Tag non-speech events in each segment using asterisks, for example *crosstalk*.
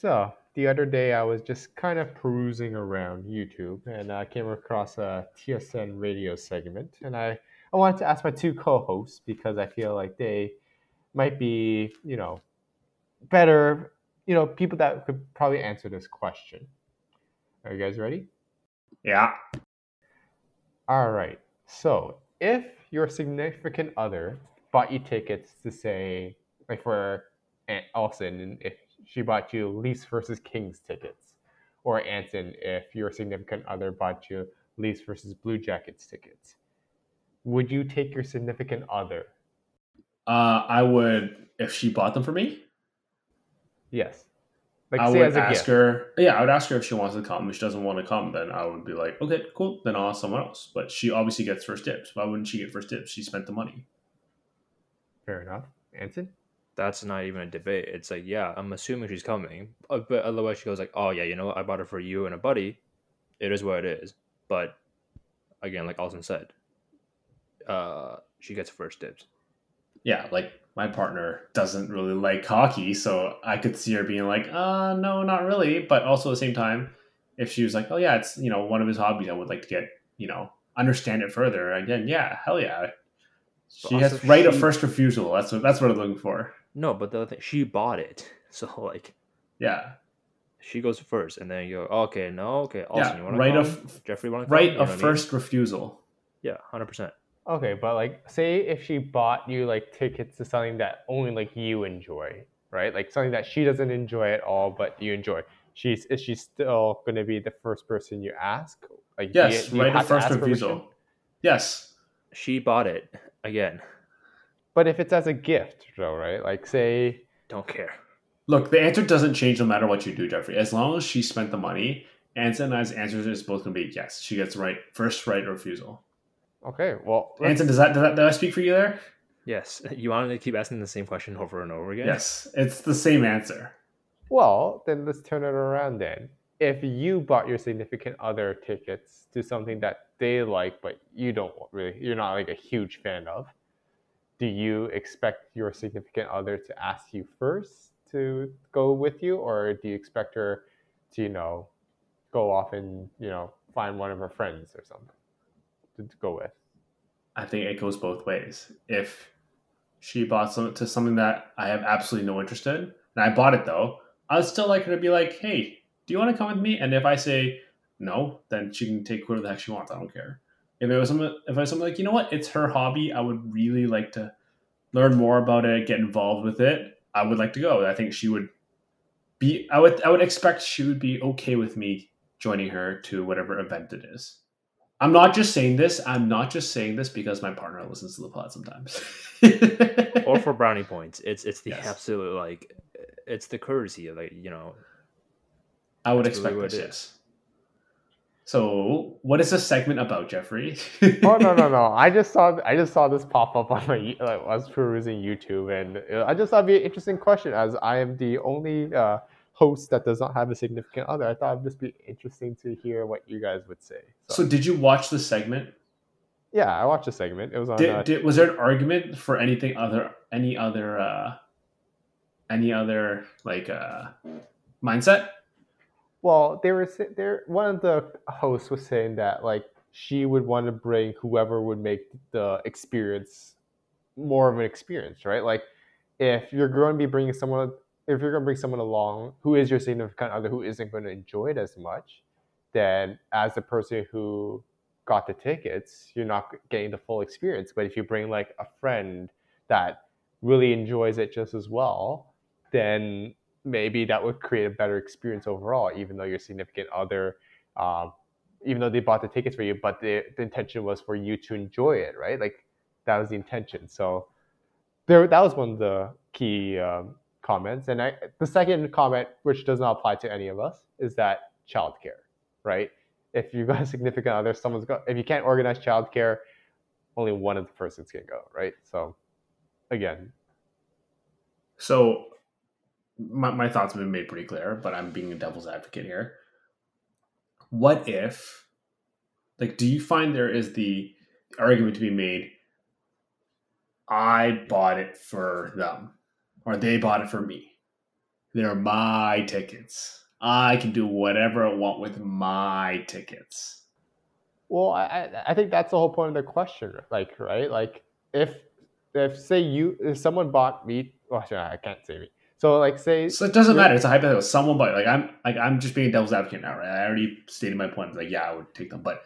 So the other day, I was just kind of perusing around YouTube, and I came across a TSN radio segment, and I I wanted to ask my two co-hosts because I feel like they might be, you know, better, you know, people that could probably answer this question. Are you guys ready? Yeah. All right. So, if your significant other bought you tickets to say, like for eh, Aunt Elson, if she bought you Leafs versus Kings tickets, or Anson, if your significant other bought you Leafs versus Blue Jackets tickets, would you take your significant other? Uh, I would if she bought them for me. Yes. Like I would ask gift. her. Yeah, I would ask her if she wants to come. If she doesn't want to come, then I would be like, okay, cool. Then I'll ask someone else. But she obviously gets first dibs. Why wouldn't she get first dibs? She spent the money. Fair enough. Anson? That's not even a debate. It's like, yeah, I'm assuming she's coming. Uh, but otherwise, she goes like, oh yeah, you know, what? I bought it for you and a buddy. It is what it is. But again, like Austin said, uh, she gets first dibs. Yeah, like my partner doesn't really like hockey, so I could see her being like, uh, no, not really. But also at the same time, if she was like, oh yeah, it's you know one of his hobbies, I would like to get you know understand it further. Again, yeah, hell yeah. She has right she, of first refusal. That's what that's what I'm looking for. No, but the thing, she bought it, *laughs* so like, yeah, she goes first, and then you go, oh, okay, no, okay, Austin, yeah, you want right come? of Jeffrey want to right of first I mean? refusal. Yeah, hundred percent. Okay, but like, say if she bought you like tickets to something that only like you enjoy, right? Like something that she doesn't enjoy at all, but you enjoy. She's is she still going to be the first person you ask? Like, yes, do you, do you right. The first refusal. Yes, she bought it again. But if it's as a gift, though, right? Like, say, don't care. Look, the answer doesn't change no matter what you do, Jeffrey. As long as she spent the money, Anson and I's answers is both going to be yes. She gets right first right refusal. Okay, well, Anson, does that, does that did I speak for you there? Yes. *laughs* You want to keep asking the same question over and over again? Yes, it's the same answer. Well, then let's turn it around then. If you bought your significant other tickets to something that they like, but you don't really, you're not like a huge fan of, do you expect your significant other to ask you first to go with you, or do you expect her to, you know, go off and, you know, find one of her friends or something? to go with? I think it goes both ways. If she bought some to something that I have absolutely no interest in, and I bought it though, I'd still like her to be like, "Hey, do you want to come with me?" And if I say no, then she can take whatever the heck she wants. I don't care. If it was something, if I was something like, you know what, it's her hobby. I would really like to learn more about it, get involved with it. I would like to go. I think she would be. I would. I would expect she would be okay with me joining her to whatever event it is. I'm not just saying this. I'm not just saying this because my partner listens to the pod sometimes. *laughs* or for brownie points. It's it's the yes. absolute like it's the courtesy of like you know. I would expect really this. Yes. So, what is this segment about, Jeffrey? oh no no no! *laughs* I just saw I just saw this pop up on my like, I was perusing YouTube, and I just thought it'd be an interesting question as I am the only uh, host that does not have a significant other. I thought it'd just be interesting to hear what you guys would say. So, so did you watch the segment? Yeah, I watched the segment. It was on. Did, uh, did, was there an argument for anything other, any other, uh, any other like uh, mindset? Well, they were there. One of the hosts was saying that like she would want to bring whoever would make the experience more of an experience, right? Like if you're going to be bringing someone if you're going to bring someone along who is your significant other who isn't going to enjoy it as much, then as the person who got the tickets, you're not getting the full experience. But if you bring like a friend that really enjoys it just as well, then maybe that would create a better experience overall, even though your significant other, um, even though they bought the tickets for you, but the, the intention was for you to enjoy it, right? Like that was the intention. So there, that was one of the key um, comments. And I, the second comment, which does not apply to any of us, is that childcare, right? If you've got a significant other, someone's got, if you can't organize childcare, only one of the persons can go, right? So, again. So, my, my thoughts have been made pretty clear, but I'm being a devil's advocate here. What if, like, do you find there is the argument to be made? I bought it for them or they bought it for me. They're my tickets. I can do whatever I want with my tickets. Well, I, I think that's the whole point of the question, like, right? Like, if if say you if someone bought me, well, I can't say me. So like, say so it doesn't matter. It's a hypothetical. Someone bought like I'm like I'm just being a devil's advocate now, right? I already stated my point. Like, yeah, I would take them, but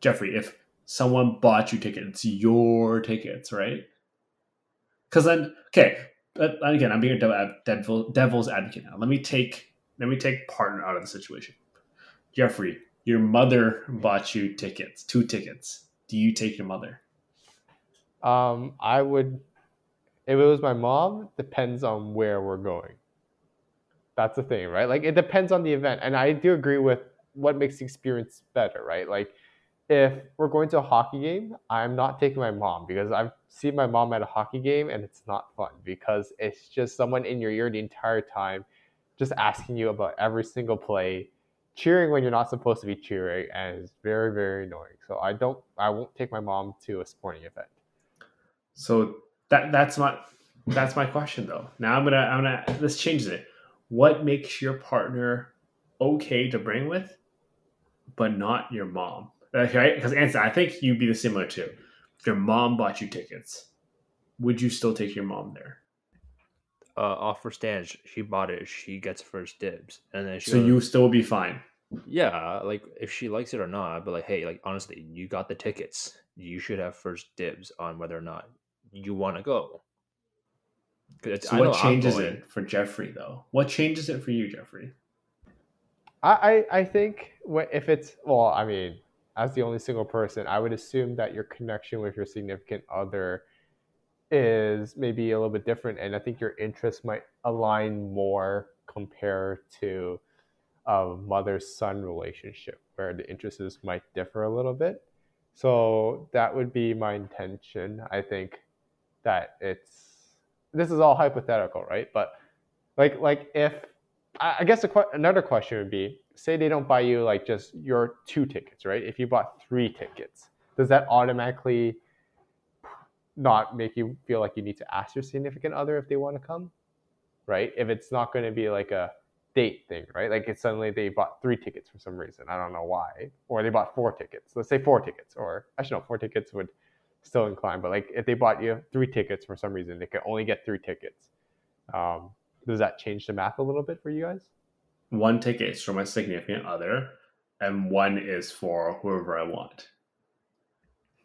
Jeffrey, if someone bought you tickets, it's your tickets, right? Because then, okay, again, I'm being a devil, devil's advocate now. Let me take let me take partner out of the situation. Jeffrey, your mother bought you tickets, two tickets. Do you take your mother? Um, I would. If it was my mom, depends on where we're going. That's the thing, right? Like it depends on the event, and I do agree with what makes the experience better, right? Like if we're going to a hockey game, I'm not taking my mom because I've seen my mom at a hockey game and it's not fun because it's just someone in your ear the entire time, just asking you about every single play, cheering when you're not supposed to be cheering, and it's very, very annoying. So I don't, I won't take my mom to a sporting event. So that that's my that's my question though. Now I'm gonna I'm gonna let's change it. What makes your partner okay to bring with, but not your mom? Okay, because Anson, I think you'd be the similar too. If your mom bought you tickets, would you still take your mom there? Uh, off stands, she bought it. She gets first dibs, and then she so goes, you still be fine. Yeah, like if she likes it or not, but like, hey, like honestly, you got the tickets. You should have first dibs on whether or not you want to go. So what changes it for Jeffrey though? What changes it for you, Jeffrey? I I, I think if it's well, I mean, as the only single person, I would assume that your connection with your significant other is maybe a little bit different, and I think your interests might align more compared to a mother-son relationship, where the interests might differ a little bit. So that would be my intention. I think that it's this is all hypothetical, right? But like like if I guess another question would be say they don't buy you like just your two tickets, right? If you bought three tickets, does that automatically not make you feel like you need to ask your significant other if they want to come? Right? If it's not going to be like a date thing, right? Like it's suddenly they bought three tickets for some reason. I don't know why. Or they bought four tickets. Let's say four tickets. Or actually no, four tickets would still inclined. But like if they bought you three tickets for some reason, they could only get three tickets. Um, does that change the math a little bit for you guys? one ticket is for my significant other, and one is for whoever I want.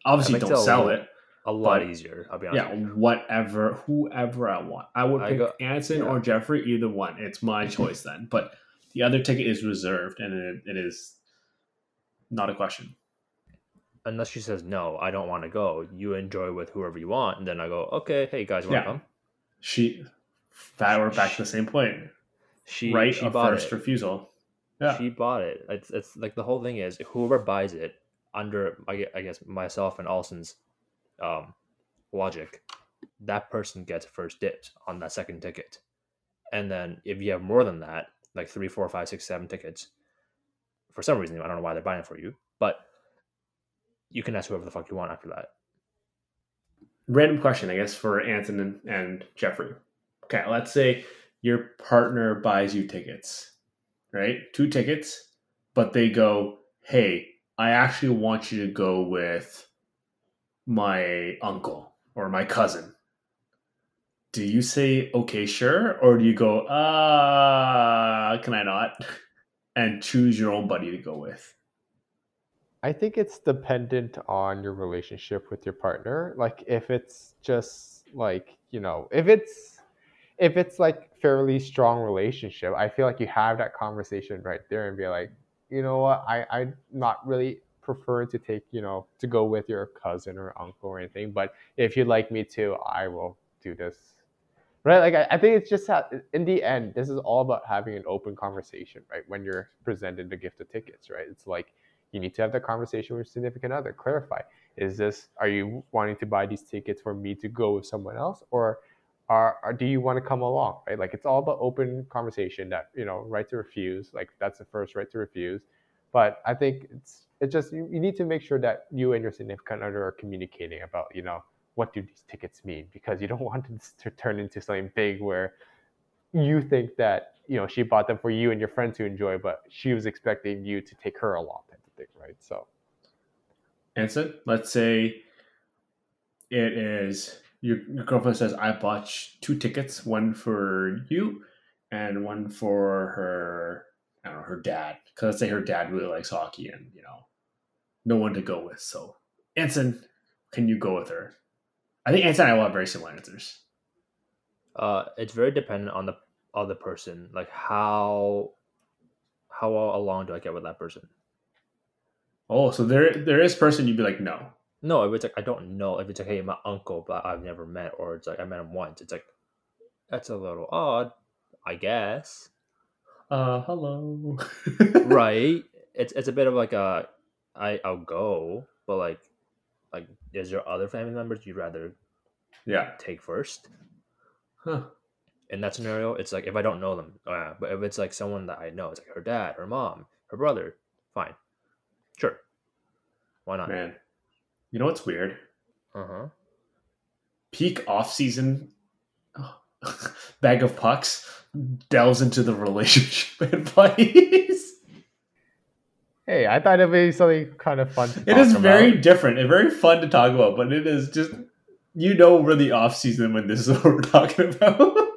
Obviously, don't sell it. A lot easier. I'll be honest. Yeah, whatever, whoever I want. I would pick I go, Anson yeah. or Jeffrey, either one. It's my *laughs* choice then. But the other ticket is reserved, and it, it is not a question. Unless she says no, I don't want to go. You enjoy with whoever you want, and then I go, okay, hey guys, want to yeah. come? She, that we're back to the same point. She right she bought first it. refusal. Yeah. She bought it. It's it's like the whole thing is whoever buys it under I guess myself and Alston's um, logic, that person gets first dibs on that second ticket. And then if you have more than that, like three, four, five, six, seven tickets, for some reason I don't know why they're buying it for you, but you can ask whoever the fuck you want after that. Random question, I guess, for Anton and, Jeffrey. Okay, let's say your partner buys you tickets, right? Two tickets, but they go, hey, I actually want you to go with my uncle or my cousin. Do you say, okay, sure? Or do you go, uh, can I not? *laughs* And choose your own buddy to go with? I think it's dependent on your relationship with your partner. Like, if it's just like, you know, if it's if it's like fairly strong relationship, I feel like you have that conversation right there and be like, you know what, I I'm not really prefer to take you know to go with your cousin or uncle or anything, but if you'd like me to, I will do this. Right, like I, I think it's just how, in the end, this is all about having an open conversation, right? When you're presented the gift of tickets, right? It's like you need to have the conversation with significant other. Clarify: Is this are you wanting to buy these tickets for me to go with someone else, or are, are, do you want to come along right? Like it's all about open conversation that you know right to refuse like that's the first right to refuse. But i think it's it's just you, you need to make sure that you and your significant other are communicating about you know what do these tickets mean? Because you don't *laughs* want it to turn into something big where you think that you know she bought them for you and your friends to enjoy, but she was expecting you to take her along, type thing, right? So, Anson, let's say it is your, your girlfriend says, "I bought two tickets, one for you, and one for her." I don't know her dad, because let's say her dad really likes hockey, and you know, no one to go with. So, Anson, can you go with her? I think Anson and I will have very similar answers. Uh, it's very dependent on the other person. Like how how along do I get with that person? Oh, so there there is person you'd be like, no. No, if it's like I don't know. If it's like, hey, my uncle, but I've never met, or it's like I met him once. It's like that's a little odd, I guess. Uh, hello. *laughs* right. It's it's a bit of like a I I'll go, but like like is there other family members you'd rather yeah take first? Huh. In that scenario, it's like if I don't know them, yeah. But if it's like someone that I know, it's like her dad, her mom, her brother, fine, sure, why not? Man, you know what's weird? Uh huh. Peak off season *laughs* bag of pucks delves into the relationship *laughs* advice. Hey, I thought it'd be something kind of fun. it is very different and very fun to talk about, but it is just you know we're the off season when this is what we're talking about. *laughs*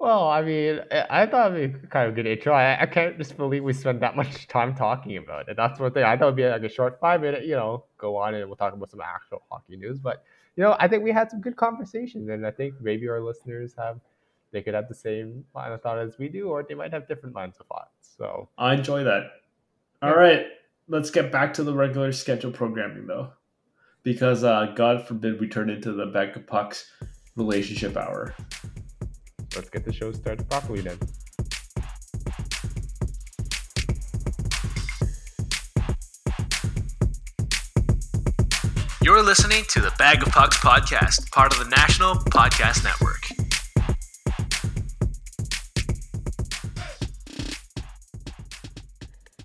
well, I mean, I thought it'd be kind of a good intro. I, I can't just believe we spent that much *laughs* time talking about it. That's one thing I thought it'd be like a short five minute, you know, go on and we'll talk about some actual hockey news. But you know, I think we had some good conversations, and I think maybe our listeners have they could have the same line of thought as we do, or they might have different lines of thought. So I enjoy that. All yeah. right, let's get back to the regular schedule programming though because uh, God forbid we turn into the Bag of Pucks relationship hour. Let's get the show started properly then. You're listening to the Bag of Pucks podcast, part of the National Podcast Network.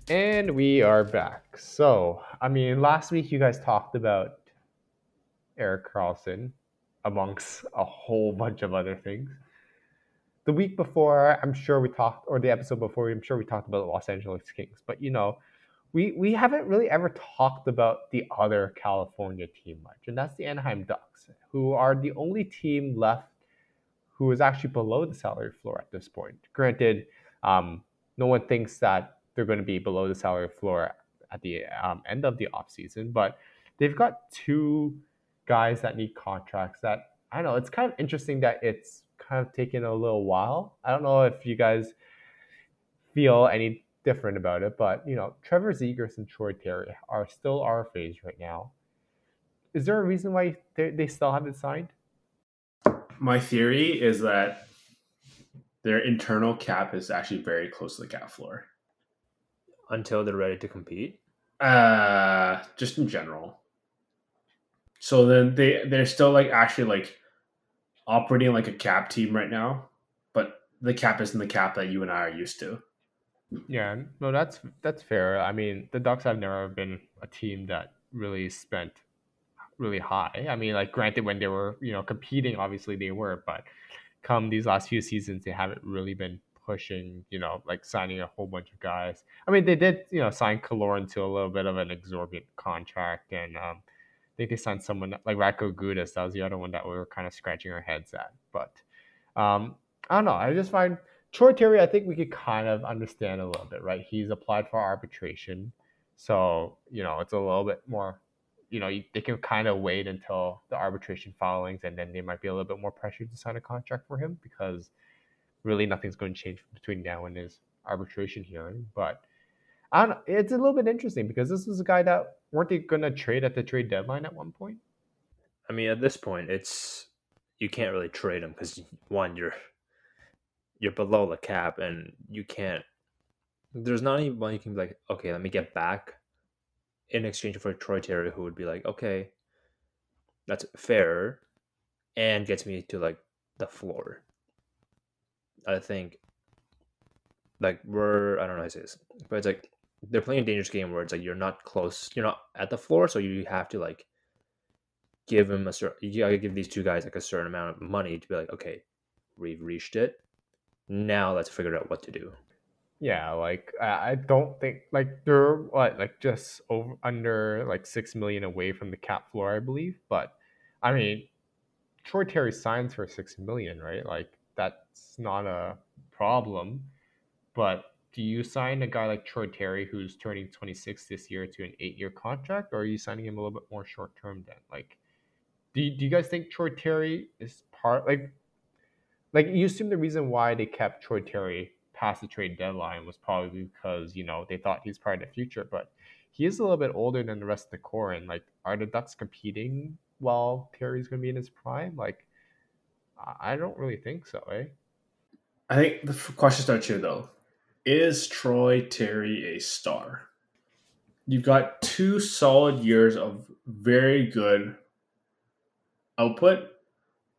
And we are back. So, I mean, last week you guys talked about Erik Karlsson, amongst a whole bunch of other things. The week before, I'm sure we talked, or the episode before, I'm sure we talked about the Los Angeles Kings. But you know, we we haven't really ever talked about the other California team much, and that's the Anaheim Ducks, who are the only team left who is actually below the salary floor at this point. Granted, um, no one thinks that they're going to be below the salary floor at the um, end of the offseason, but they've got two guys that need contracts that I know, it's kind of interesting that it's kind of taken a little while. I don't know if you guys feel any different about it, but you know, Trevor Zegras and Troy Terry are still RFAs right now. Is there a reason why they still haven't signed? My theory is that their internal cap is actually very close to the cap floor. Until they're ready to compete? Uh just in general. So then they they're still like actually like operating like a cap team right now, but the cap isn't the cap that you and I are used to. Yeah, no, that's that's fair. I mean, the Ducks have never been a team that really spent really high. I mean, like granted, when they were you know competing, obviously they were, but come these last few seasons, they haven't really been pushing. You know, like signing a whole bunch of guys. I mean, they did you know sign Killorn to a little bit of an exorbitant contract, and um, think they signed someone like Radko Gudas. That was the other one that we were kind of scratching our heads at. But um, I don't know. I just find Troy Terry, I think we could kind of understand a little bit, right? He's applied for arbitration. So, you know, it's a little bit more, you know, they can kind of wait until the arbitration filings and then they might be a little bit more pressured to sign a contract for him because really nothing's going to change between now and his arbitration hearing. But I don't it's a little bit interesting because this is a guy that weren't they going to trade at the trade deadline at one point? I mean, at this point, it's you can't really trade him because one, you're you're below the cap, and you can't. There's not even one you can be like, okay, let me get back in exchange for Troy Terry, who would be like, okay, that's fair, and gets me to like the floor. I think, like we're I don't know how to say this, but it's like they're playing a dangerous game where it's like you're not close, you're not at the floor, so you have to like give them a certain. You gotta give these two guys like a certain amount of money to be like, okay, we've reached it. Now let's figure out what to do. Yeah, like I don't think like they're what like just over under like six million away from the cap floor, I believe. But I mean, Troy Terry signs for six million, right? Like that's not a problem. But do you sign a guy like Troy Terry who's turning twenty six this year to an eight year contract, or are you signing him a little bit more short term then? Like, do you, do you guys think Troy Terry is part like like you assume the reason why they kept Troy Terry past the trade deadline was probably because you know they thought he's part of the future, but he is a little bit older than the rest of the core. And like, are the Ducks competing while Terry's going to be in his prime? Like, I don't really think so, eh? I think the f- question starts here though. Is Troy Terry a star? You've got two solid years of very good output,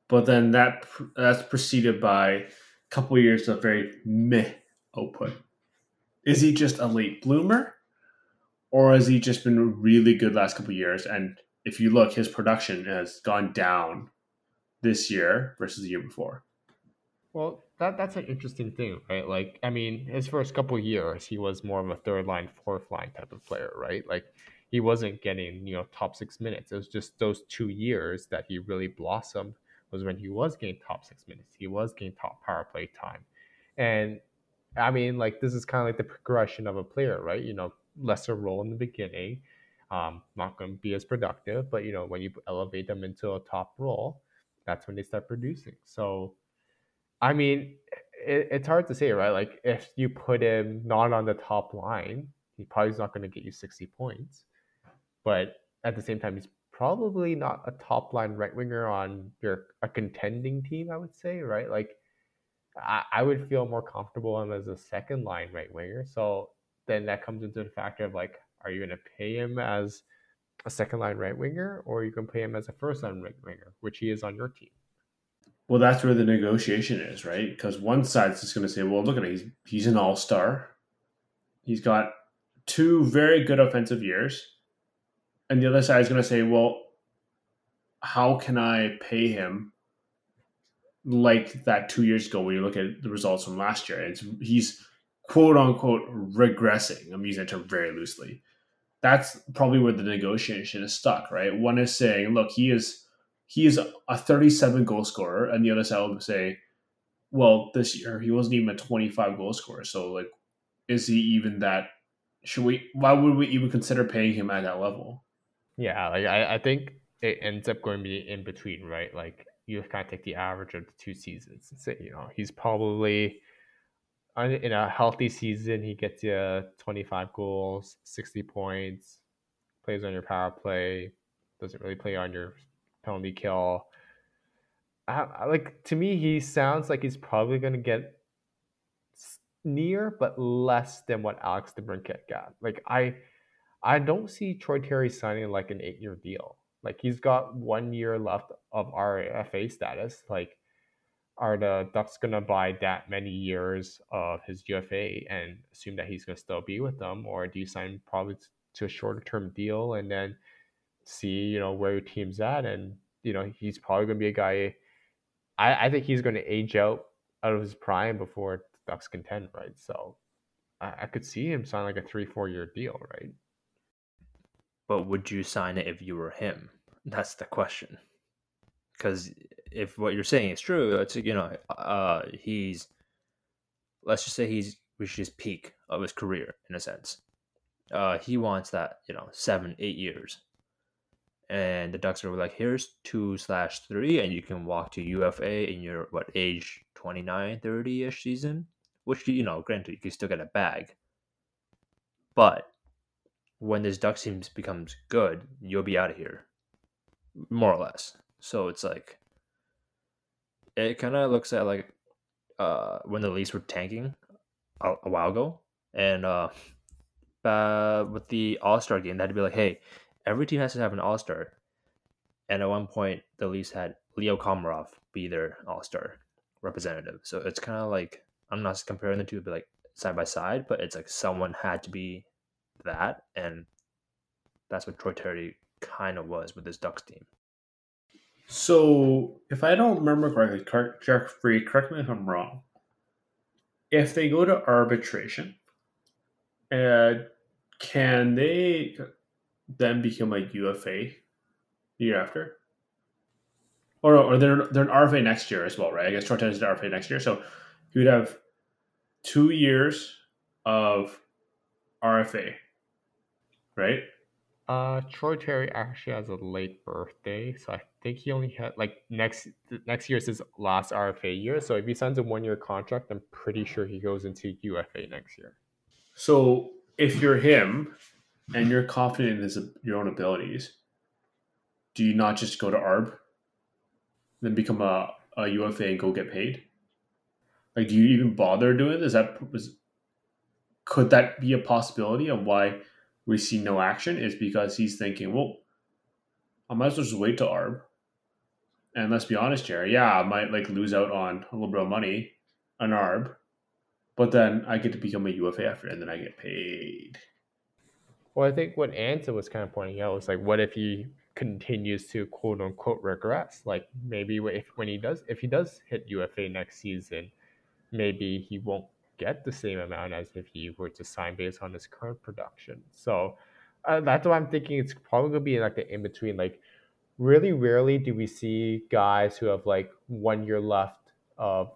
but then that that's preceded by a couple years of very meh output. Is he just a late bloomer, or has he just been really good last couple years? And if you look, his production has gone down this year versus the year before. Well, that that's an interesting thing, right? Like, I mean, his first couple years, he was more of a third line, fourth line type of player, right? Like, he wasn't getting you know top six minutes. It was just those two years that he really blossomed was when he was getting top six minutes. He was getting top power play time, and I mean, like this is kind of like the progression of a player, right? You know, lesser role in the beginning, um, not going to be as productive, but you know, when you elevate them into a top role, that's when they start producing. So I mean, it, it's hard to say, right? Like if you put him not on the top line, he probably is not going to get you 60 points. But at the same time, he's probably not a top line right winger on your a contending team, I would say, right? Like I, I would feel more comfortable him as a second line right winger. So then that comes into the factor of like, are you going to pay him as a second line right winger or you can pay him as a first line right winger, which he is on your team? Well, that's where the negotiation is, right? Because one side's just going to say, "Well, look at him; he's he's an all star. He's got two very good offensive years," and the other side is going to say, "Well, how can I pay him like that two years ago when you look at the results from last year? It's he's quote unquote regressing. I'm using that term very loosely. That's probably where the negotiation is stuck, right? One is saying, "Look, he is." He is a 37 goal scorer, and the other side will say, well, this year he wasn't even a 25 goal scorer. So, like, is he even that? Should we? Why would we even consider paying him at that level? Yeah, like I, I think it ends up going to be in between, right? Like you kind of take the average of the two seasons and say, you know, he's probably in a healthy season, he gets you 25 goals, 60 points, plays on your power play, doesn't really play on your penalty kill. I, like to me, he sounds like he's probably going to get near, but less than what Alex DeBrincat got. Like I, I don't see Troy Terry signing like an eight-year deal. Like he's got one year left of RFA status. Like, are the Ducks gonna buy that many years of his UFA and assume that he's gonna still be with them, or do you sign probably to a shorter term deal and then see, you know, where your team's at. And, you know, he's probably going to be a guy. I, I think he's going to age out out of his prime before Ducks contend, right? So I, I could see him sign like a three, four year deal, right? But would you sign it if you were him? That's the question. Because if what you're saying is true, it's you know, uh, he's let's just say he's reached his peak of his career in a sense. Uh, he wants that you know seven, eight years and the Ducks are like, here's two slash three, and you can walk to UFA in your what age 29, 30 ish season, which you know, granted, you can still get a bag, but when this Ducks team becomes good, you'll be out of here, more or less. So it's like, it kind of looks at like uh, when the Leafs were tanking a, a while ago, and uh, uh, with the All Star game, that'd be like, hey every team has to have an all star. And at one point, the Leafs had Leo Komarov be their all star representative. So it's kind of like I'm not comparing the two, but like side by side, but it's like someone had to be that, and that's what Troy Terry kind of was with this Ducks team. So, if I don't remember correctly, correct, Jeffrey, correct me if I'm wrong. if they go to arbitration, uh, can they then become a UFA the year after? Or, or they're they're an RFA next year as well, right? I guess Troy is an RFA next year, so you would have two years of RFA, right? Uh, Troy Terry actually has a late birthday, so I think he only had like next next year is his last RFA year. So if he signs a one year contract, I'm pretty sure he goes into UFA next year. So if you're him and you're confident in his, your own abilities, do you not just go to ARB, then become a, a UFA and go get paid? Like, do you even bother doing this? Is that was could that be a possibility of why we see no action? Is because he's thinking, well, I might as well just wait to ARB. And let's be honest, Jerry. Yeah, I might like lose out on a little bit of money on ARB, but then I get to become a UFA after, and then I get paid. Well, I think what Anta was kind of pointing out was like, what if he continues to quote unquote regress? Like maybe if when he does, if he does hit UFA next season, maybe he won't get the same amount as if he were to sign based on his current production. So uh, that's why I'm thinking it's probably gonna be like the in between. Like, really rarely do we see guys who have like one year left of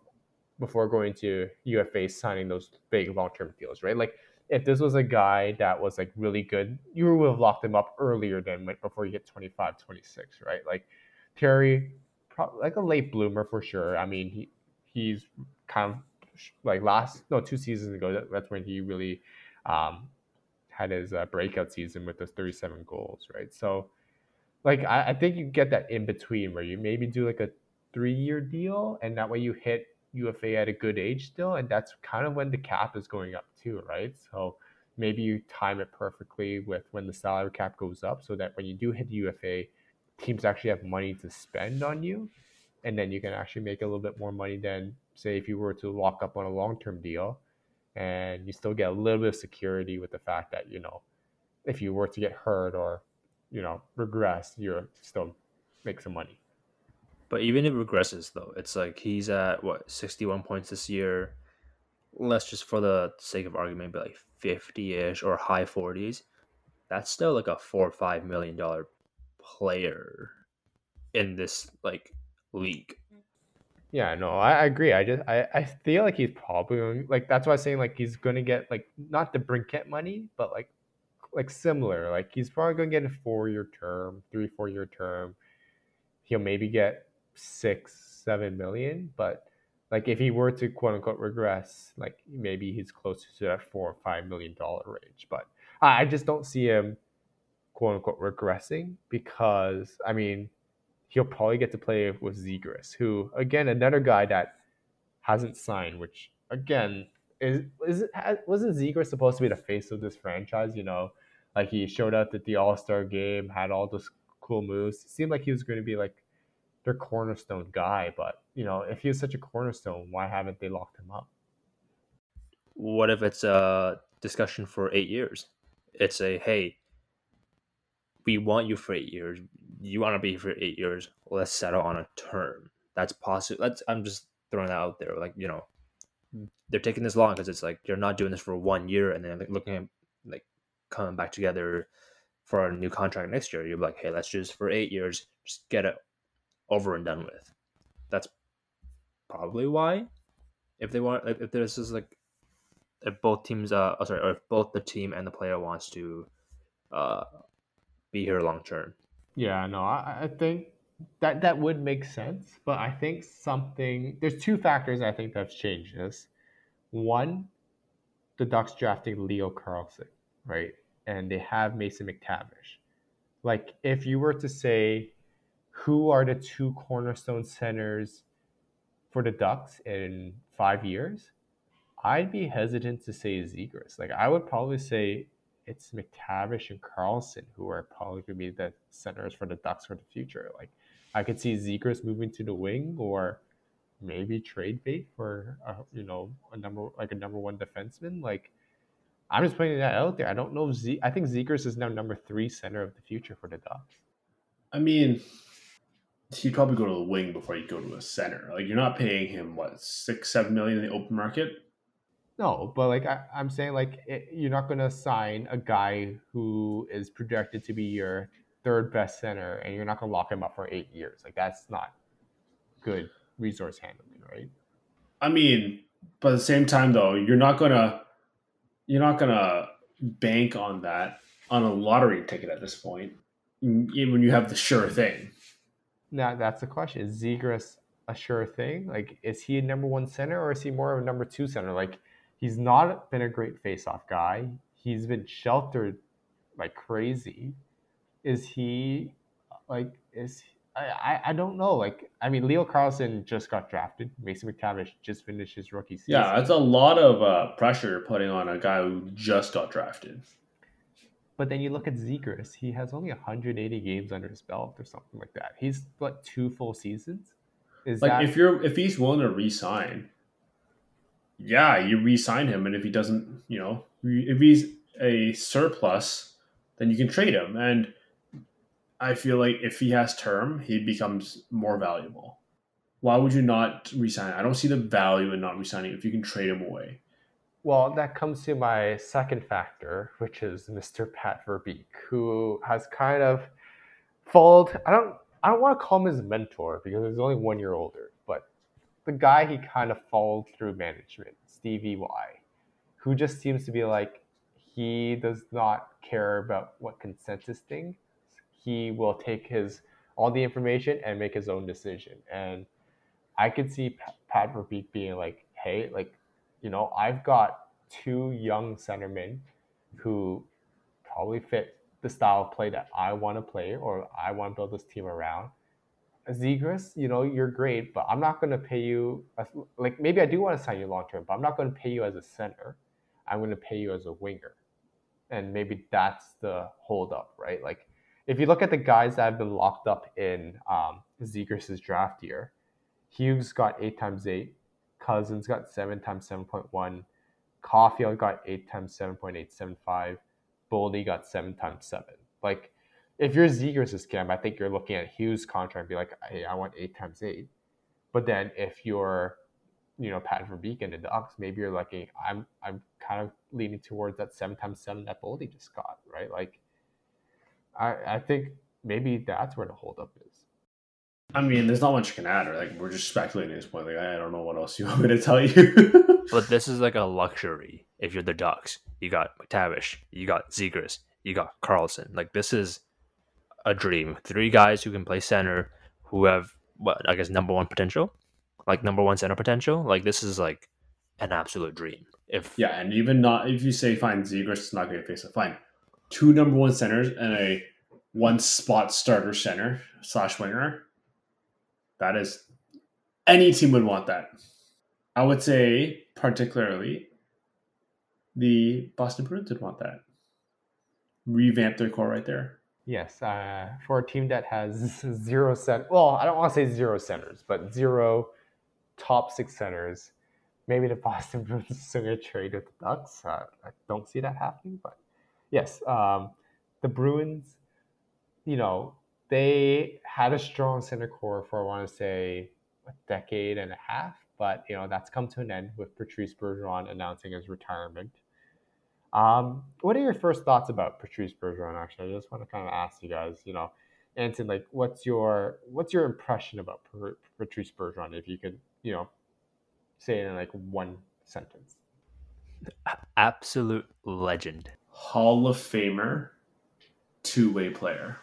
before going to UFA signing those big long term deals, right? Like if this was a guy that was like really good, you would have locked him up earlier than before he hit 25, 26, right? Like Terry, like a late bloomer for sure. I mean, he he's kind of like last no two seasons ago. that's when he really um, had his uh, breakout season with those 37 goals, right? So, like I, I think you get that in between where you maybe do like a three year deal, and that way you hit UFA at a good age still, and that's kind of when the cap is going up too, right? So maybe you time it perfectly with when the salary cap goes up, so that when you do hit the UFA, teams actually have money to spend on you, and then you can actually make a little bit more money than say if you were to lock up on a long term deal, and you still get a little bit of security with the fact that you know if you were to get hurt or you know regress, you're still make some money. But even if it regresses, though, it's like he's at what sixty-one points this year. Let's just, for the sake of argument, be like fifty-ish or high forties. That's still like a four or five million dollar player in this like league. Yeah, no, I, I agree. I just I, I feel like he's probably like that's why I'm saying like he's gonna get like not DeBrincat money, but like like similar. Like he's probably gonna get a four year term, three, four year term. He'll maybe get six, seven million. But like if he were to quote unquote regress, like maybe he's closer to that four or five million dollar range. But I just don't see him quote unquote regressing because I mean he'll probably get to play with Zegras, who again another guy that hasn't signed, which again is is wasn't Zegras supposed to be the face of this franchise? You know, like he showed up at the All Star game, had all those cool moves. It seemed like he was going to be like their cornerstone guy. But you know, if he's such a cornerstone, why haven't they locked him up? What if it's a discussion for eight years? It's a hey, we want you for eight years. You want to be for eight years. Let's settle on a term. That's possible. Let's. I'm just throwing that out there. Like you know, hmm. they're taking this long because it's like you're not doing this for one year and then like looking at like coming back together for a new contract next year. You're like, hey, let's just for eight years, just get it over and done with. That's probably why. If they want, if, this is like, if both teams, uh, oh, sorry, or if both the team and the player wants to, uh, be here long term. Yeah, no, I, I think that that would make sense, but I think something there's two factors I think that's changed this. One, the Ducks drafting Leo Carlsson, right? And they have Mason McTavish. Like if you were to say who are the two cornerstone centers for the Ducks in five years, I'd be hesitant to say Zegras. Like I would probably say it's McTavish and Carlsson who are probably going to be the centers for the Ducks for the future. Like I could see Zegras moving to the wing or maybe trade bait for a, you know a number like a number one defenseman. Like I'm just putting that out there. I don't know if Z. I think Zegras is now number three center of the future for the Ducks. I mean, he'd probably go to the wing before he'd go to a center. Like you're not paying him what six, seven million in the open market. No, but like I, I'm saying, like it, you're not going to sign a guy who is projected to be your third best center, and you're not going to lock him up for eight years. Like that's not good resource handling, right? I mean, but at the same time, though, you're not gonna you're not gonna bank on that on a lottery ticket at this point. When you have the sure thing, Now that's the question: Is Zegras a sure thing? Like, is he a number one center, or is he more of a number two center? Like, he's not been a great face-off guy. He's been sheltered like crazy. Is he like? Is I, I, I don't know. Like, I mean, Leo Carlsson just got drafted. Mason McTavish just finished his rookie season. yeah, that's a lot of uh, pressure putting on a guy who just got drafted. But then you look at Zegras, he has only 180 games under his belt or something like that. He's what two full seasons? Is Like that if you're if he's willing to re-sign, yeah, you re-sign him, and if he doesn't, you know, if he's a surplus, then you can trade him. And I feel like if he has term, he becomes more valuable. Why would you not resign? I don't see the value in not resigning if you can trade him away. Well, that comes to my second factor, which is Mr. Pat Verbeek, who has kind of followed. I don't I don't want to call him his mentor because he's only one year older, but the guy he kind of followed through management, Stevie Y, who just seems to be like he does not care about what consensus thing. He will take his all the information and make his own decision. And I could see Pa- Pat Verbeek being like, "Hey, like, you know, I've got two young centermen who probably fit the style of play that I want to play or I want to build this team around. Zegras, you know, you're great, but I'm not going to pay you. As, like, maybe I do want to sign you long term, but I'm not going to pay you as a center. I'm going to pay you as a winger. And maybe that's the holdup, right? Like, if you look at the guys that have been locked up in um, Zegras' draft year, Hughes got eight times eight, Cozens got seven times seven point one, Caufield got eight times seven point eight seven five, Boldy got seven times seven. Like, if you're Zegras' camp, I think you're looking at Hughes' contract and be like, hey, I want eight times eight. But then if you're, you know, Pat Verbeek and the Ducks, maybe you're looking, I'm I'm kind of leaning towards that seven times seven that Boldy just got, right? Like, I I think maybe that's where the holdup is. I mean, there's not much you can add, or like we're just speculating at this point. Like I don't know what else you *laughs* want me to tell you. *laughs* But this is like a luxury if you're the Ducks. You got McTavish, you got Zegras, you got Carlsson. Like this is a dream. Three guys who can play center, who have what I guess number one potential, like number one center potential. Like this is like an absolute dream. If yeah, and even not if you say fine, Zegras is not going to face it. Fine, two number one centers and a one spot starter center slash winger. That is any team would want that. I would say particularly the Boston Bruins would want that. Revamp their core right there. Yes, uh, for a team that has *laughs* zero cent. Well, I don't want to say zero centers, but zero top six centers. Maybe the *laughs* Boston Bruins are trade with the Ducks. Uh, I don't see that happening, but yes, um, the Bruins. You know, they had a strong center core for I want to say a decade and a half, but you know that's come to an end with Patrice Bergeron announcing his retirement. Um, what are your first thoughts about Patrice Bergeron? Actually, I just want to kind of ask you guys. You know, Anton, like, what's your what's your impression about Patrice Bergeron? If you could, you know, say it in like one sentence. absolute legend. Hall of Famer, two way player.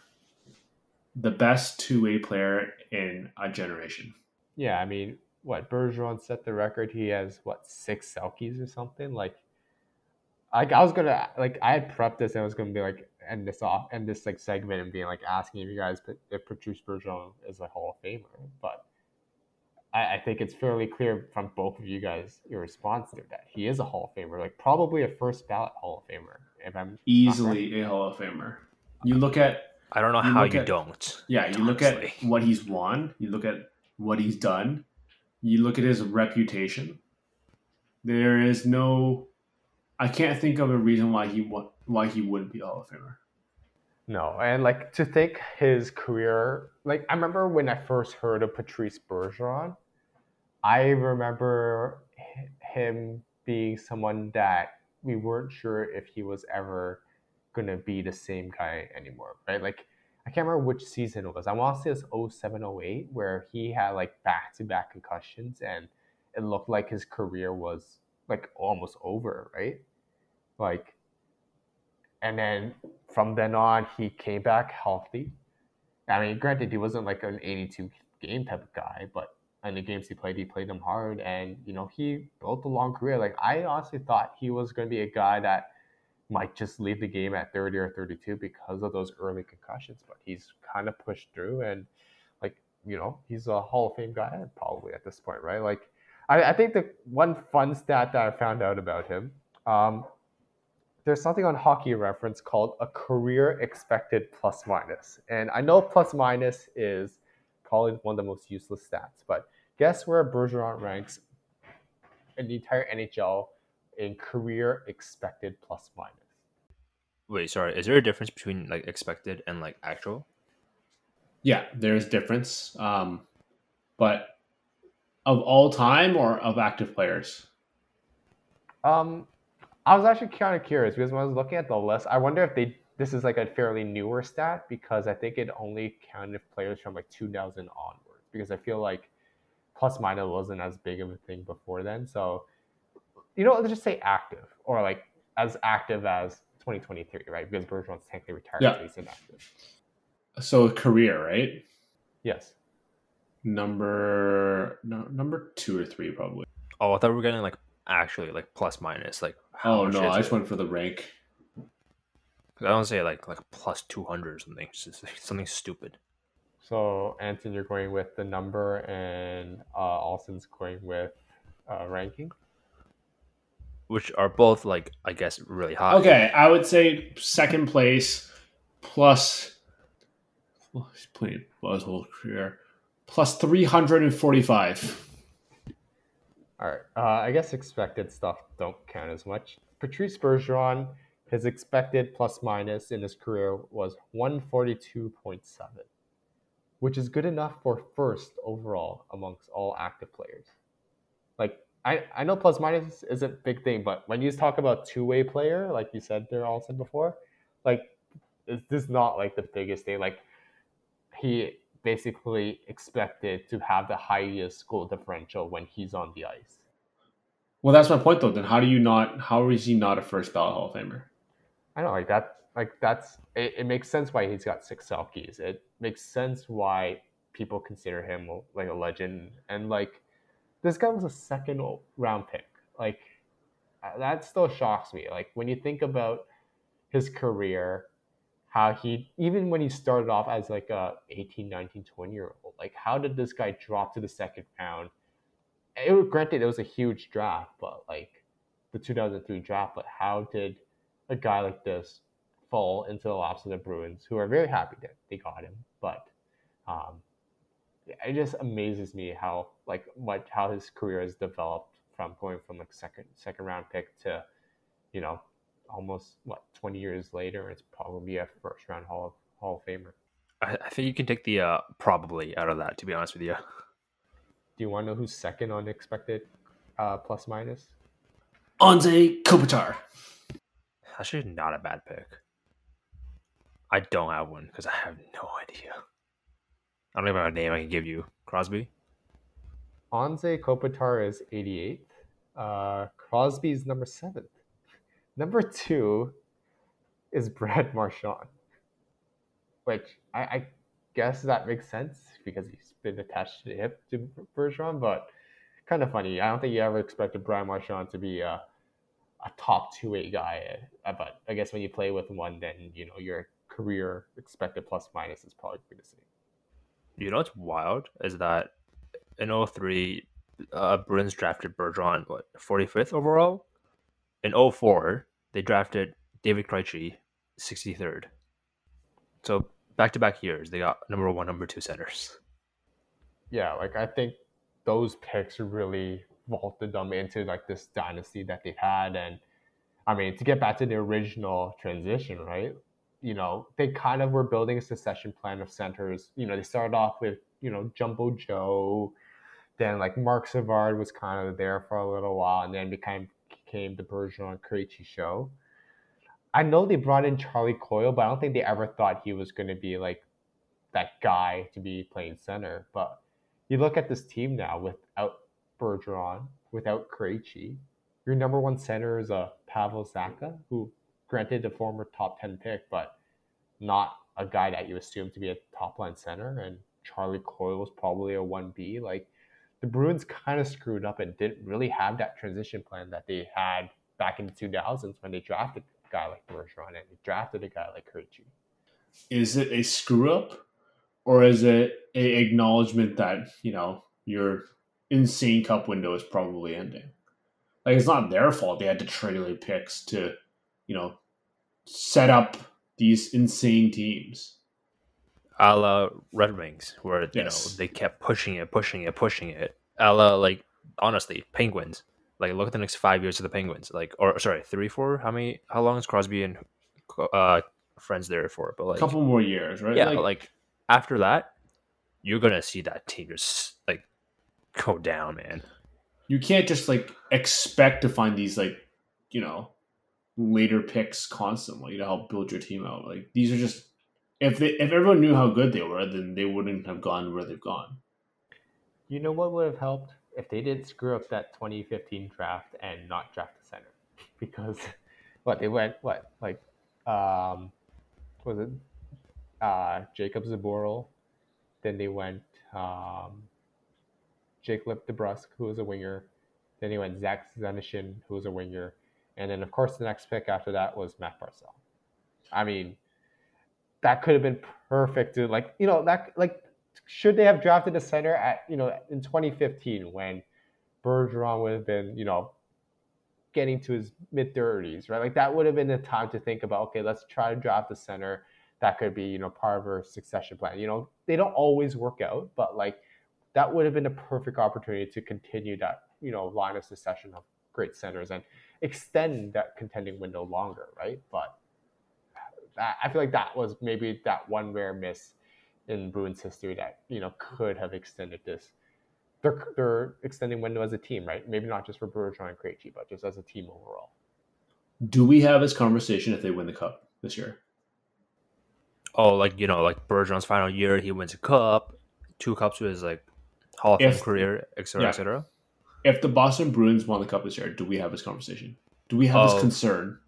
The best two way player in a generation. Yeah, I mean, what Bergeron set the record? He has what six Selkes or something. Like, like I was gonna like I had prepped this and I was gonna be like end this off end this like segment and being like asking if you guys if Patrice Bergeron is a Hall of Famer, but I, I think it's fairly clear from both of you guys your response to that he is a Hall of Famer, like probably a first ballot Hall of Famer. If I'm. Easily a Hall of Famer. You look at I don't know You how you at- don't. yeah, you look at what he's won, you look at what he's done, you look at his reputation. There is no I can't think of a reason why he why he wouldn't be a Hall of Famer. No, and like to think his career, like I remember when I first heard of Patrice Bergeron, I remember him being someone that we weren't sure if he was ever gonna be the same guy anymore, right? Like I can't remember which season it was. I want to say it's 07, 08, where he had like back to back concussions and it looked like his career was like almost over, right? Like, and then from then on, he came back healthy. I mean, granted, he wasn't like an 82 game type of guy, but in the games he played, he played them hard, and you know, he built a long career. Like, I honestly thought he was going to be a guy that might just leave the game at 30 or 32 because of those early concussions, but he's kind of pushed through and like, you know, he's a Hall of Fame guy probably at this point, right? Like, I, I think the one fun stat that I found out about him, um, there's something on hockey reference called a career expected plus minus. And I know plus minus is probably one of the most useless stats, but guess where Bergeron ranks in the entire NHL in career expected plus minus? Wait, sorry. Is there a difference between like expected and like actual? Yeah, there's difference. Um, but of all time or of active players? Um, I was actually kind of curious because when I was looking at the list, I wonder if they this is like a fairly newer stat because I think it only counted players from like 2000 onwards because I feel like plus minus wasn't as big of a thing before then. So, you know, let's just say active or like as active as 2023, right? Because Bergeron's technically retired, Yeah. so he's inactive. So career, right? Yes. Number no, number two or three probably. Oh, I thought we were getting like actually like plus minus. Like how Oh no, I just it? went for the rank. I don't say like like plus two hundred or something. It's just like something stupid. So, Anton, you're going with the number, and uh, Alston's going with uh, ranking. Which are both like I guess really high. Okay, I would say second place plus. Well, he's played well, his whole career plus three hundred and forty-five. All right. Uh, I guess expected stuff don't count as much. Patrice Bergeron, his expected plus minus in his career was 142.7, which is good enough for first overall amongst all active players. Like, I, I know plus minus is a big thing, but when you talk about two way player, like you said there also before, like, is this not like the biggest thing? Like, he basically expected to have the highest goal differential when he's on the ice. Well, that's my point though. Then how do you not? How is he not a first ballot Hall of Famer? I don't like that, like that's it, it makes sense why he's got six Selkes. It makes sense why people consider him like a legend. And like this guy was a second round pick. Like uh, that still shocks me. Like when you think about his career, how he even when he started off as like a 18, 19, 20 year old, like how did this guy drop to the second round? It was granted it was a huge draft, but like the 2003 draft, but how did a guy like this fall into the laps of the Bruins, who are very happy that they got him. But um, it just amazes me how like what how his career has developed from going from like second second round pick to, you know, almost what twenty years later, it's probably a first round Hall of Hall of Famer. I, I think you can take the uh, probably out of that. To be honest with you, Do you want to know who's second on expected uh, plus minus? Anze Kopitar. actually not a bad pick. I don't have one because I have no idea. I don't even have a name I can give you. Crosby. Anze Kopitar is 88th. Uh, Crosby's number seventh. Number two is Brad *laughs* Marchand, which I, I guess that makes sense because he's been attached to the hip to Bergeron, but kind of funny. I don't think you ever expected Brad Marchand to be a, a top two eight guy, uh, but I guess when you play with one, then you know your career expected plus minus is probably pretty the same. You know what's wild is that in 03, uh, Bruins drafted Bergeron, what, 45th overall? In 04, they drafted David Krejci, 63rd. So back to back years, they got number one, number two centers. yeah, like I think those picks really vaulted them into like this dynasty that they've had. And I mean, to get back to the original transition, right? You know, they kind of were building a succession plan of centers. You know, they started off with, you know, Jumbo Joe, then like Marc Savard was kind of there for a little while and then became became the Bergeron Krejci show. I know they brought in Charlie Coyle, but I don't think they ever thought he was going to be like that guy to be playing center. But you look at this team now without Bergeron, without Krejci, your number one center is a Pavel Zacha, who granted a former top 10 pick, but not a guy that you assume to be a top line center. And Charlie Coyle was probably a 1B. Like the Bruins kind of screwed up and didn't really have that transition plan that they had back in the 2000s when they drafted a guy like Bergeron and they drafted a guy like Krejci. Is it a screw up, or is it a acknowledgement that you know your insane cup window is probably ending? Like it's not their fault they had to trade away picks to, you know, set up these insane teams. a la Red Wings, where you Yes. know they kept pushing it, pushing it, pushing it. A la like honestly, Penguins. Like look at the next five years of the Penguins. Like or sorry, three, four. How many? How long is Crosby and uh, friends there for? But like A couple more years, right? yeah, like, after that, you're gonna see that team just like go down, man. you can't just like expect to find these like you know later picks constantly to help build your team out. Like these are just if they if everyone knew how good they were then they wouldn't have gone where they've gone. You know what would have helped? If they didn't screw up that 2015 draft and not draft a center, *laughs* because what they went what like um was it? Uh Jakub Zboril, then they went um Jacob DeBrusk who was a winger, then they went Zach Senyshyn who was a winger, and then of course the next pick after that was Matt Barzal. I mean, that could have been perfect to like you know that like should they have drafted a center at you know in 2015 when Bergeron would have been you know getting to his mid 30s right? Like that would have been the time to think about okay let's try to draft a center that could be you know part of our succession plan. You know they don't always work out but like that would have been a perfect opportunity to continue that you know line of succession of great centers. And extend that contending window longer right but that, I feel like that was maybe that one rare miss in Bruins history that you know could have extended this their their extending window as a team, right? Maybe not just for Bergeron and Krejci, but just as a team overall. do we have this conversation if they win the cup this year Oh, like you know, like Bergeron's final year, he wins a cup, two cups with his like Hall of Fame If- career, etc., yeah. etc. if the boston bruins won the cup this year do we have this conversation do we have Oh, this concern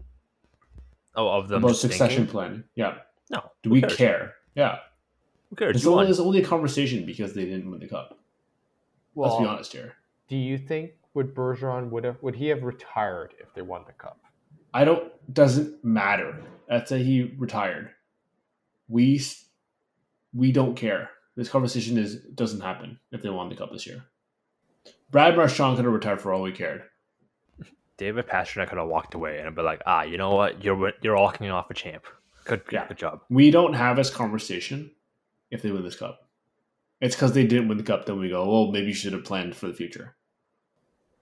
Oh, of them about just succession thinking? planning yeah No, do we cares? care yeah Who cares? it's only, it's only a conversation because they didn't win the cup let's be honest here do you think would Bergeron would have would he have retired if they won the cup? I don't doesn't matter. Let's say he retired. We we don't care. This conversation is doesn't happen if they won the cup this year. Brad Marchand could have retired for all we cared. David Pastrnak could have walked away and be like, ah, you know what? You're you're walking off a champ. Good, Yeah. good job. We don't have this conversation if they win this cup. It's because they didn't win the cup. Then we go, well, maybe you should have planned for the future.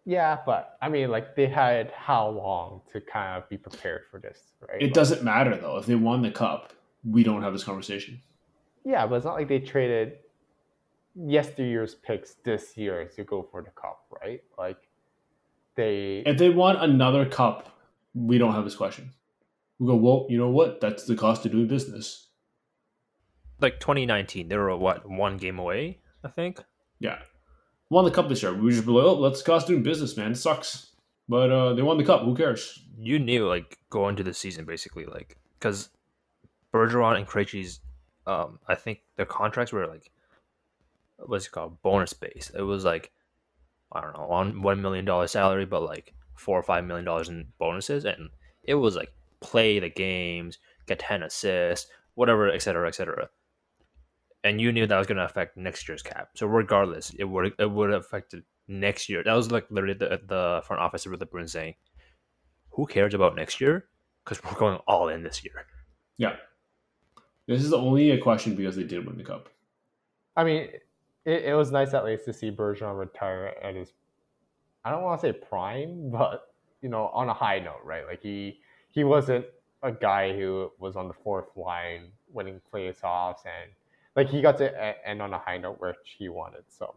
Yeah, but I mean, like they had how long to kind of be prepared for this, right? It Like, doesn't matter though. If they won the cup, we don't have this conversation. Yeah, but it's not like they traded yesteryear's picks this year to go for the cup, right? Like they If they want another cup, we don't have this question. We go, well, you know what? That's the cost of doing business. Like 2019, they were what one game away, I think. Yeah. Won the cup this year. We just be like, oh, let's cost doing business, man. It sucks. But uh, they won the cup. Who cares? You knew like going into the season basically, like because Bergeron and Krejci's, um, I think their contracts were like, what's it called, bonus base. It was like, I don't know, on one million dollar salary, but like four or five million dollars in bonuses, and it was like play the games, get ten assists, whatever, et cetera, et cetera. And you knew that was going to affect next year's cap. So regardless, it would it would have affected next year. That was like literally the the front office of the Bruins saying, "Who cares about next year? Because we're going all in this year." Yeah. This is only a question because they did win the cup. I mean, it, it was nice at least to see Bergeron retire at his, I don't want to say prime, *laughs* but you know, on a high note, right? Like he he wasn't a guy who was on the fourth line winning playoffs, and like he got to end on a high note which he wanted. So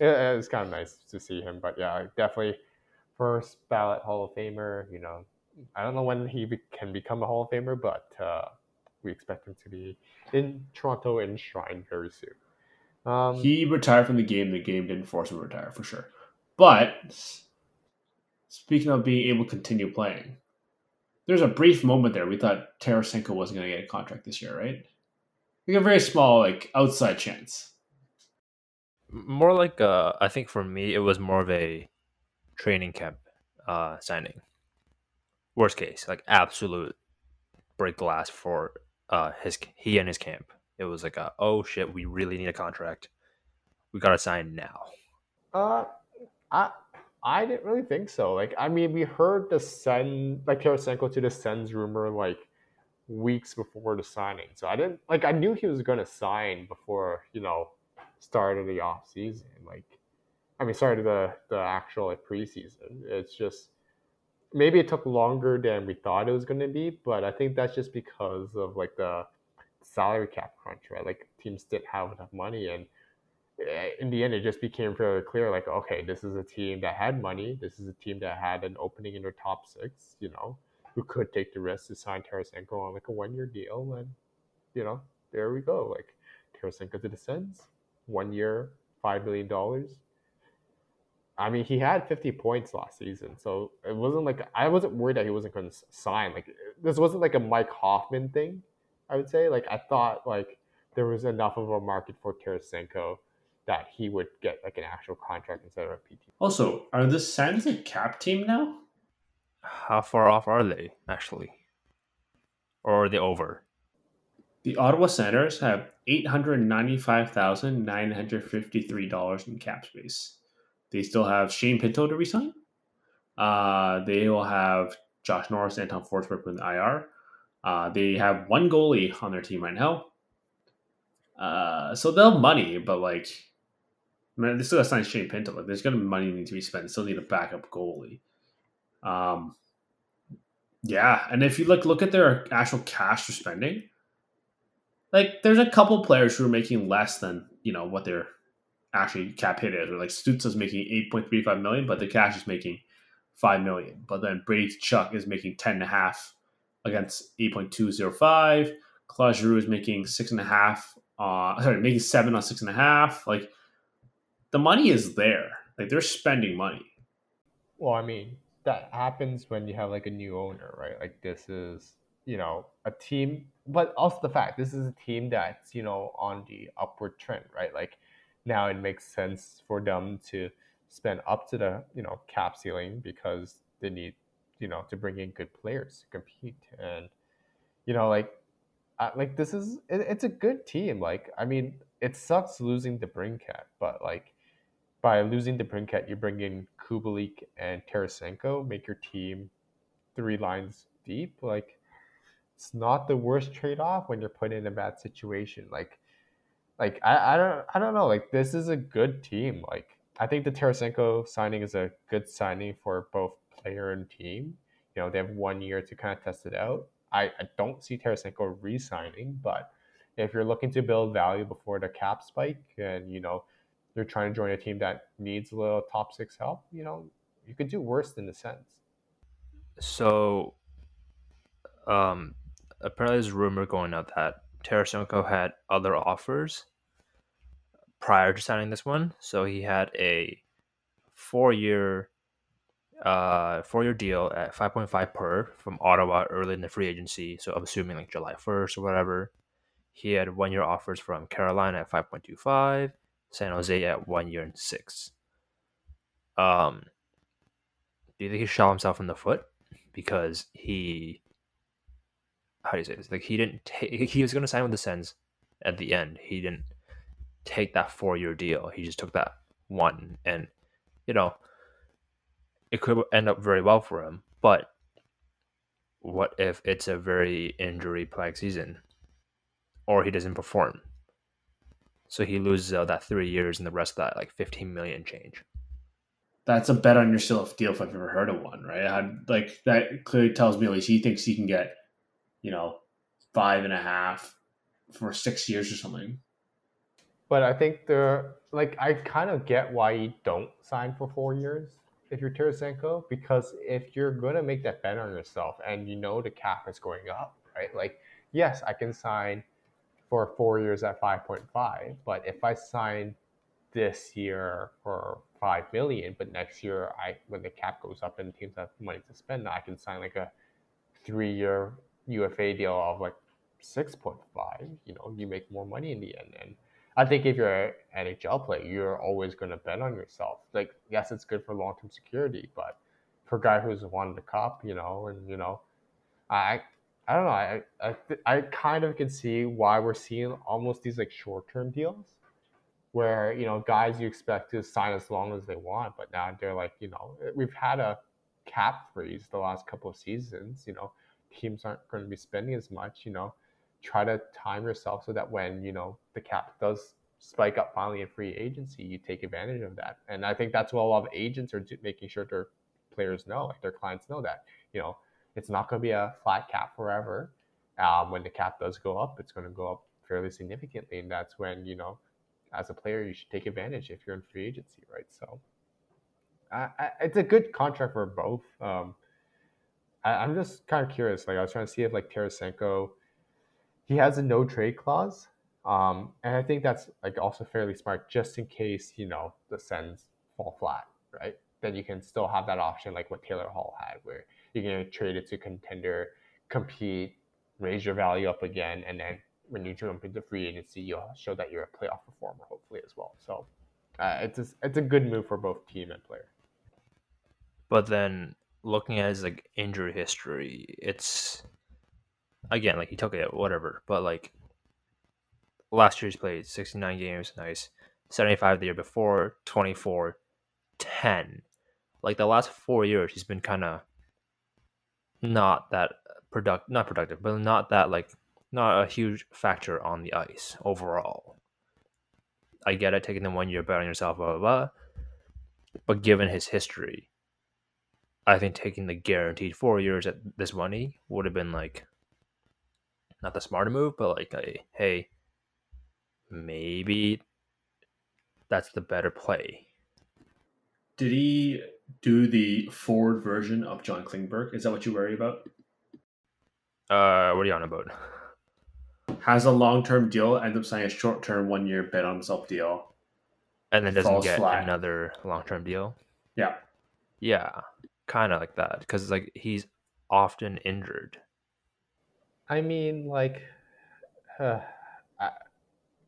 it, it was kind of nice to see him. But yeah, definitely first ballot Hall of Famer. You know, I don't know when he be- can become a Hall of Famer, but uh, we expect him to be in Toronto enshrined very soon. Um, He retired from the game. The game didn't force him to retire for sure. But speaking of being able to continue playing, there's a brief moment there we thought Tarasenko wasn't going to get a contract this year, right? Like a very small, like outside chance. More like uh, I think for me it was more of a training camp uh, signing. Worst case, like absolute break glass for uh, his he and his camp. It was like a oh shit, we really need a contract. We gotta sign now. Uh, I I didn't really think so. Like, I mean, we heard the send like Tarasenko to the Sens rumor like weeks before the signing, so I didn't like. I knew he was going to sign before you know start of the off season. Like, I mean, started the the actual like preseason. It's just maybe it took longer than we thought it was going to be, but I think that's just because of like the salary cap crunch, right? Like teams didn't have enough money and eh, in the end, it just became fairly clear like, okay, this is a team that had money. This is a team that had an opening in their top six, you know, who could take the risk to sign Tarasenko on like a one year deal. And, you know, there we go. Like, Tarasenko to the Sens, one year, $5 million. I mean, he had 50 points last season. So it wasn't like, I wasn't worried that he wasn't going to sign. Like, this wasn't like a Mike Hoffman thing, I would say. Like, I thought, like, there was enough of a market for Tarasenko that he would get like an actual contract instead of a PT. Also, are the Sens a cap team now? How far off are they actually? Or are they over? The Ottawa Senators have eight hundred ninety-five thousand nine hundred fifty-three dollars in cap space. They still have Shane Pinto to resign. Uh, they will have Josh Norris and Tom Forsberg with the IR. Uh, they have one goalie on their team right now. Uh, so they'll have money, but like, man, they still got to sign Shane Pinto. Like, there's gonna be money need to be spent. Still need a backup goalie. Um, yeah, and if you look look at their actual cash they're spending, like there's a couple players who are making less than you know what their actually cap hit is. Or like Stützle's making eight point three five million, but the cash is making five million. But then Brady Tkachuk is making ten and a half against eight point two zero five. Claude Giroux is making six and a half. Uh, *laughs* sorry, making seven on six and a half. Like the money is there. Like they're spending money. Well, I mean, that happens when you have like a new owner, right? Like this is, you know, a team, but also the fact this is a team that's, you know, on the upward trend, right? Like now it makes sense for them to spend up to the, you know, cap ceiling because they need, you know, to bring in good players to compete. And, you know, like, uh, like this is, it, it's a good team. Like, I mean, it sucks losing DeBrincat, but like, by losing DeBrincat, you bring in Kubalik and Tarasenko, make your team three lines deep. Like, it's not the worst trade off when you're put in a bad situation. Like, like I, I don't I don't know. Like, this is a good team. Like, I think the Tarasenko signing is a good signing for both player and team. You know, they have one year to kind of test it out. I, I don't see Tarasenko re-signing, but if you're looking to build value before the cap spike and you know you're trying to join a team that needs a little top six help, you know, you could do worse than the Sens. So, um, apparently there's a rumor going out that Tarasenko had other offers prior to signing this one. So he had a four-year, uh, four-year deal at 5.5 per from Ottawa early in the free agency. So I'm assuming like July 1st or whatever. He had one-year offers from Carolina at 5.25, San Jose at one year and six. Um, do you think he shot himself in the foot because he how do you say this? Like he didn't take. He was going to sign with the Sens at the end. He didn't take that four year deal. He just took that one, and you know, it could end up very well for him. But what if it's a very injury plagued season, or he doesn't perform? So he loses out that three years and the rest of that like fifteen million change. That's a bet on yourself deal if I've ever heard of one, right? I, like that clearly tells me at least he thinks he can get, you know, five and a half for six years or something. But I think the like I kind of get why you don't sign for four years if you're Tarasenko because if you're gonna make that bet on yourself and you know the cap is going up, right? Like, yes, I can sign for four years at five point five, but if I sign this year for five million, but next year I when the cap goes up and teams have money to spend, I can sign like a three year UFA deal of like six point five. You know, you make more money in the end. And I think if you're an NHL player, you're always gonna bet on yourself. Like, yes, it's good for long term security, but for a guy who's won the cup, you know, and you know, I I don't know. I I, I kind of can see why we're seeing almost these like short term deals where you know guys you expect to sign as long as they want, but now they're like you know we've had a cap freeze the last couple of seasons. You know teams aren't going to be spending as much. You know try to time yourself so that when you know the cap does spike up finally in free agency, you take advantage of that. And I think that's what a lot of agents are making sure their players know, like their clients know that you know it's not going to be a flat cap forever. Um, when the cap does go up, it's going to go up fairly significantly, and that's when you know as a player, you should take advantage if you're in free agency, right? So I, it's a good contract for both. Um, I, am just kind of curious. Like I was trying to see if like Tarasenko, he has a no trade clause, um, and I think that's like also fairly smart, just in case you know the Sens fall flat, right? Then you can still have that option, like what Taylor Hall had, where you can trade it to contender, compete, raise your value up again, and then when you jump into free agency, you'll show that you're a playoff performer, hopefully as well. So uh, it's a, it's a good move for both team and player. But then looking at his like injury history, it's again like he took it whatever, but like last year he's played 69 games, nice. 75 the year before, 24, 10. Like the last four years, he's been kind of not that product, not productive, but not that like not a huge factor on the ice overall. I get it, taking the one year bet on yourself, blah, blah, blah. But given his history, I think taking the guaranteed four years at this money would have been like not the smarter move, but like a hey, maybe that's the better play. Did he do the forward version of John Klingberg? Is that what you worry about? Uh, what are you on about? *laughs* has a long term deal, ends up signing a short term one year bet on himself deal, and then doesn't get flat. another long term deal. Yeah, yeah, kind of like that because it's like he's often injured. I mean, like, uh, *sighs* I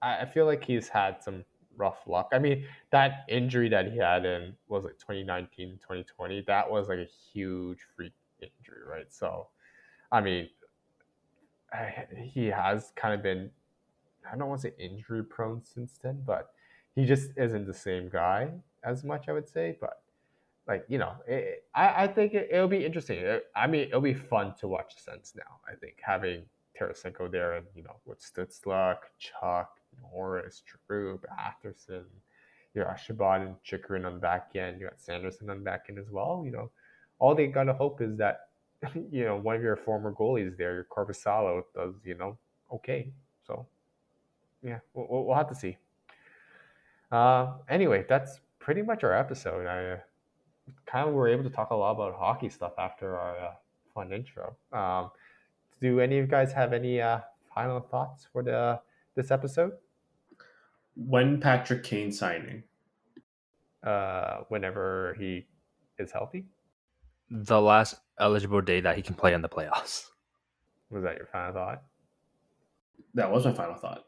I feel like he's had some rough luck. I mean, that injury that he had in was like 2019, 2020, that was like a huge freak injury, right? So, I mean, he has kind of been I don't want to say injury prone since then, but he just isn't the same guy as much. I would say, but like you know, it, I I think it, will be interesting. It, I mean, it'll be fun to watch the Sens now. I think having Tarasenko there and you know with Stützle, Tkachuk, Norris, Drew, Batherson, you know Chabot and Chychrun on the back end. You got Sanderson on the back end as well. You know, all they gotta hope is that *laughs* you know, one of your former goalies there, your Korpisalo, does, you know, okay. So, yeah, we'll, we'll have to see. Uh, anyway, that's pretty much our episode. I kind of we were able to talk a lot about hockey stuff after our uh, fun intro. Um, do any of you guys have any uh, final thoughts for the this episode? When Patrick Kane signing? Uh, whenever he is healthy. The last eligible day that he can play in the playoffs. Was that your final thought? That was my final thought.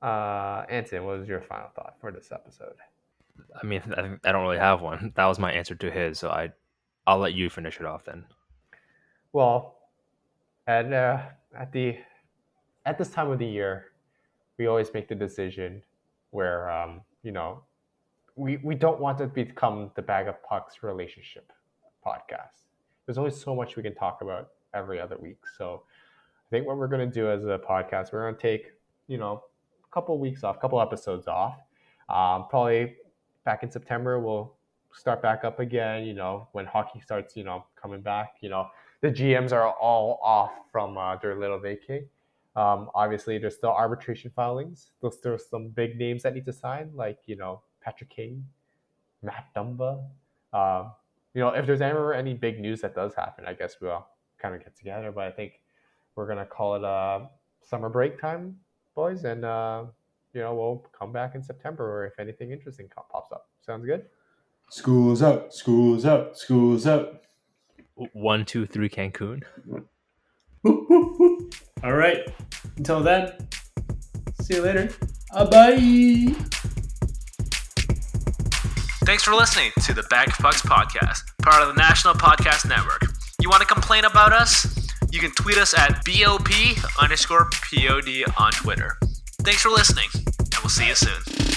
Uh, Anton, what was your final thought for this episode? I mean, I, I don't really have one. That was my answer to his, so I, I'll let you finish it off then. Well, at uh, at the at this time of the year, we always make the decision where um, you know we we don't want to become the bag of pucks relationship podcast there's only so much we can talk about every other week. So I think what we're going to do as a podcast, we're going to take, you know, a couple weeks off, a couple episodes off. Um, probably back in September, we'll start back up again, you know, when hockey starts, you know, coming back, you know, the GMs are all off from uh, their little vacay. Um, obviously, there's still arbitration filings. There's, still some big names that need to sign, like, you know, Patrick Kane, Matt Dumba, um, you know, if there's ever any big news that does happen, I guess we'll kind of get together. But I think we're gonna call it uh, summer break time, boys, and uh, you know we'll come back in September or if anything interesting pops up. Sounds good. School's out. School's out. School's out. One, two, three, Cancun. *laughs* All right. Until then, see you later. Bye. Thanks for listening to the Bag of Pucks podcast, part of the National Podcast Network. You want to complain about us? You can tweet us at BOP underscore POD on Twitter. Thanks for listening, and we'll see you soon.